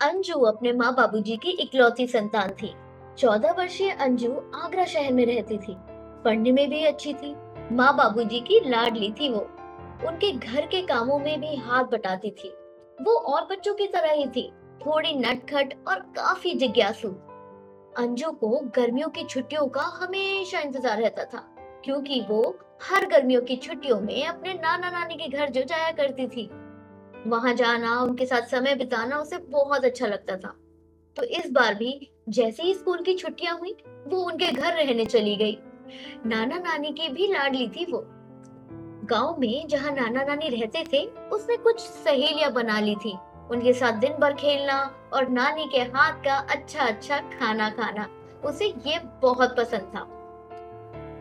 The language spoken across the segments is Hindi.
अंजू अपने माँ बाबूजी की इकलौती संतान थी। चौदह वर्षीय अंजू आगरा शहर में रहती थी। पढ़ने में भी अच्छी थी। माँ बाबूजी की लाडली थी वो। उनके घर के कामों में भी हाथ बटाती थी। वो और बच्चों की तरह ही थी। थोड़ी नटखट और काफ़ी जिज्ञासु। अंजू को गर्मियों की छुट्टियों का हमेशा इंतज़ार रहता था, क्योंकि वो हर गर्मियों की छुट्टियों में अपने नाना नानी के घर जो जाया करती थी। वहाँ जाना, उनके साथ समय बिताना उसे बहुत अच्छा लगता था। तो इस बार भी जैसे ही स्कूल की छुट्टियाँ हुई, वो उनके घर रहने चली गई। नाना नानी की भी लाडली थी वो। गाँव में जहाँ नाना नानी रहते थे, उसने कुछ सहेलियाँ बना ली थी। उनके साथ दिन भर खेलना और नानी के हाथ का अच्छा अच्छा खाना खाना, उसे ये बहुत पसंद था।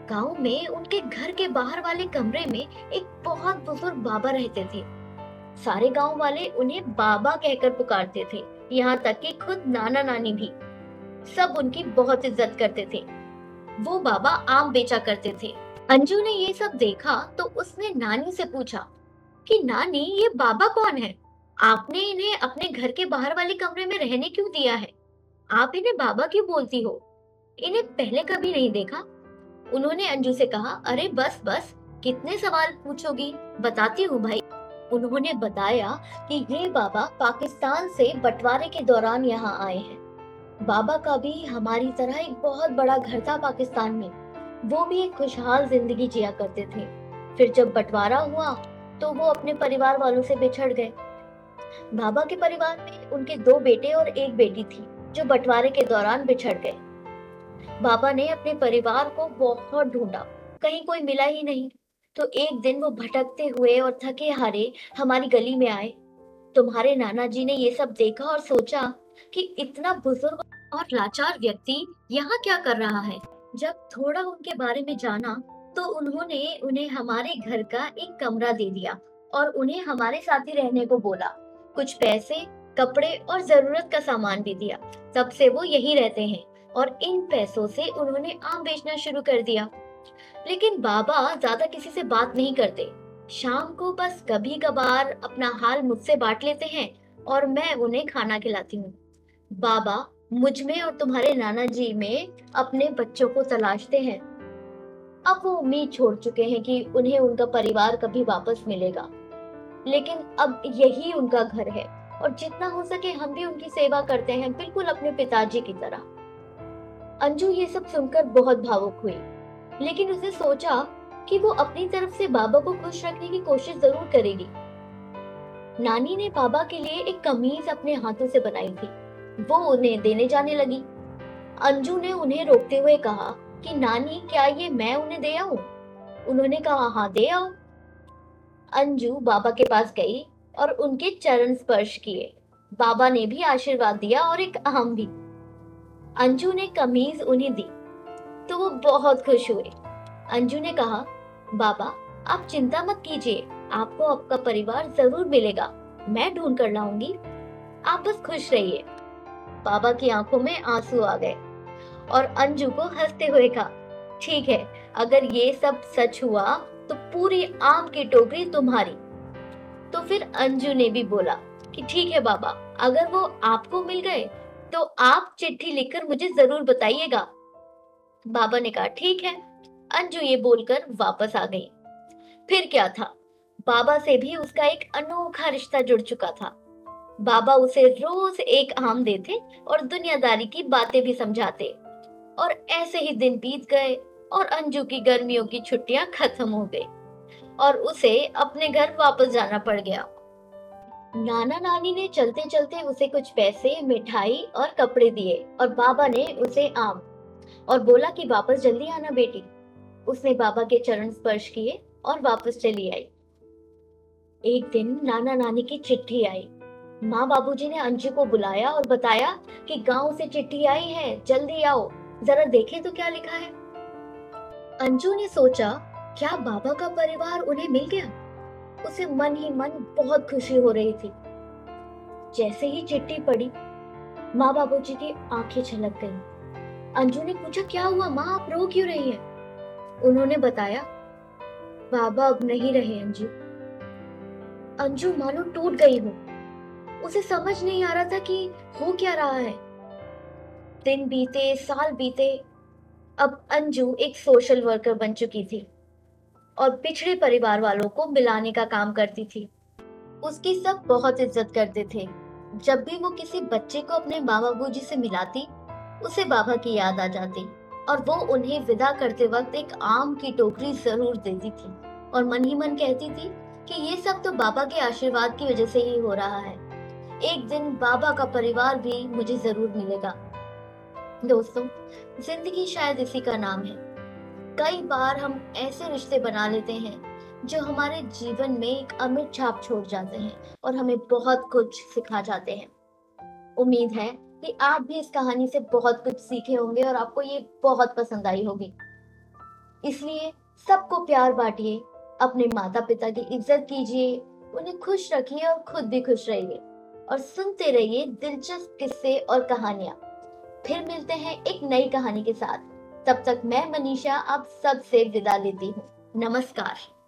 गाँव में उनके घर के बाहर वाले कमरे में एक बहुत बुज़ुर्ग बाबा रहते थे। सारे गाँव वाले उन्हें बाबा कहकर पुकारते थे, यहाँ तक कि खुद नाना नानी भी। सब उनकी बहुत इज़्ज़त करते थे। वो बाबा आम बेचा करते थे। अंजू ने ये सब देखा तो उसने नानी से पूछा कि, नानी, ये बाबा कौन है? आपने इन्हें अपने घर के बाहर वाले कमरे में रहने क्यों दिया है? आप इन्हें बाबा क्यों बोलती हो? इन्हें पहले कभी नहीं देखा? उन्होंने अंजू से कहा, अरे बस बस, कितने सवाल पूछोगी? बताती हूँ भाई। उन्होंने बताया कि ये बाबा पाकिस्तान से बंटवारे के दौरान यहाँ आए हैं। बाबा का भी हमारी तरह एक बहुत बड़ा घर था पाकिस्तान में। वो भी एक खुशहाल ज़िंदगी जिया करते थे। फिर जब बंटवारा हुआ तो वो अपने परिवार वालों से बिछड़ गए। बाबा के परिवार में उनके दो बेटे और एक बेटी थी, जो बंटवारे के दौरान बिछड़ गए। बाबा ने अपने परिवार को बहुत ढूंढा। कहीं कोई मिला ही नहीं। तो एक दिन वो भटकते हुए और थके हारे हमारी गली में आए। तुम्हारे नाना जी ने ये सब देखा और सोचा कि इतना बुज़ुर्ग और लाचार व्यक्ति यहाँ क्या कर रहा है। जब थोड़ा उनके बारे में जाना तो उन्होंने उन्हें हमारे घर का एक कमरा दे दिया और उन्हें हमारे साथ ही रहने को बोला। कुछ पैसे, कपड़े और ज़रूरत का सामान भी दिया। तब से वो यही रहते हैं और इन पैसों से उन्होंने आम बेचना शुरू कर दिया। लेकिन बाबा ज़्यादा किसी से बात नहीं करते। शाम को बस कभी कभार अपना हाल मुझसे बांट लेते हैं और मैं उन्हें खाना खिलाती हूँ। बाबा मुझमें और तुम्हारे नाना जी में अपने बच्चों को तलाशते हैं। अब वो उम्मीद छोड़ चुके हैं कि उन्हें उनका परिवार कभी वापस मिलेगा। लेकिन अब यही उनका घर है और जितना हो सके हम भी उनकी सेवा करते हैं, बिल्कुल अपने पिताजी की तरह। अंजू ये सब सुनकर बहुत भावुक हुई। लेकिन उसने सोचा कि वो अपनी तरफ़ से बाबा को खुश रखने की कोशिश ज़रूर करेगी। नानी ने बाबा के लिए एक कमीज अपने हाथों से बनाई थी। वो उन्हें देने जाने लगी। अंजू ने उन्हें रोकते हुए कहा कि, नानी, क्या ये मैं उन्हें दे आऊँ? उन्होंने कहा हाँ दे आओ। अंजू बाबा के पास गई और उनके चरण स्पर्श किए। बाबा ने भी आशीर्वाद दिया और एक अहम भी। अंजू ने कमीज उन्हें दी। तो वो बहुत खुश हुए। अंजू ने कहा, बाबा, आप चिंता मत कीजिए, आपको आपका परिवार ज़रूर मिलेगा। मैं ढूंढ कर लाऊँगी। आप बस खुश रहिए। बाबा की आँखों में आँसू आ गए और अंजू को हँसते हुए कहा, ठीक है, अगर ये सब सच हुआ तो पूरी आम की टोकरी तुम्हारी। तो फिर अंजू ने भी बोला कि, ठीक है बाबा, अगर वो आपको मिल गए तो आप चिट्ठी लिखकर मुझे ज़रूर बताइएगा। बाबा ने कहा, ठीक है। अंजू ये बोलकर वापस आ गई। फिर क्या था? बाबा से भी उसका एक अनोखा रिश्ता जुड़ चुका था। बाबा उसे रोज एक आम देते और दुनियादारी की बातें भी समझाते। और ऐसे ही दिन बीत गए और अंजू की गर्मियों की छुट्टियाँ खत्म हो गई और उसे अपने घर वापस जाना पड़ गया। नाना नानी ने चलते चलते उसे कुछ पैसे, मिठाई और कपड़े दिए और बाबा ने उसे आम और बोला कि वापस जल्दी आना बेटी। उसने बाबा के चरण स्पर्श किए और वापस चली आई। एक दिन नाना नानी की चिट्ठी आई। माँ बाबूजी ने अंजू को बुलाया और बताया कि गाँव से चिट्ठी आई है, जल्दी आओ। जरा देखे तो क्या लिखा है? अंजू ने सोचा, क्या बाबा का परिवार उन्हें मिल गया? उसे मन ही मन बहुत खुशी हो रही थी। जैसे ही चिट्ठी पड़ी, माँ बाबूजी की आँखें छलक गईं। अंजू ने पूछा, क्या हुआ? माँ, आप रो क्यों रही है? उन्होंने बताया, बाबा अब नहीं रहे, अंजू। अंजू, मानो टूट गई हो। उसे समझ नहीं आ रहा था कि हो क्या रहा है। दिन बीते, साल बीते, अब अंजू एक सोशल वर्कर बन चुकी थी और पिछड़े परिवार वालों को मिलाने का काम करती थी। उसकी सब बहुत इज़्ज़त करते थे। जब भी वो किसी बच्चे को अपने माँ बाबू जी से मिलाती उसे बाबा की याद आ जाती और वो उन्हें विदा करते वक्त एक आम की टोकरी ज़रूर देती थी। और मन ही मन कहती थी कि ये सब तो बाबा के आशीर्वाद की वजह से ही हो रहा है। एक दिन बाबा का परिवार भी मुझे ज़रूर मिलेगा। दोस्तों, ज़िंदगी शायद इसी का नाम है। कई बार हम ऐसे रिश्ते बना लेते हैं जो हमारे जीवन में एक अमिट छाप छोड़ जाते हैं और हमें बहुत कुछ सिखा जाते हैं। उम्मीद है कि आप भी इस कहानी से बहुत कुछ सीखे होंगे और आपको ये बहुत पसंद आई होगी। इसलिए सबको प्यार बांटिए, अपने माता पिता की इज़्ज़त कीजिए, उन्हें खुश रखिए और खुद भी खुश रहिए और सुनते रहिए दिलचस्प किस्से और कहानियाँ। फिर मिलते हैं एक नई कहानी के साथ। तब तक मैं मनीषा आप सबसे विदा लेती हूँ। नमस्कार।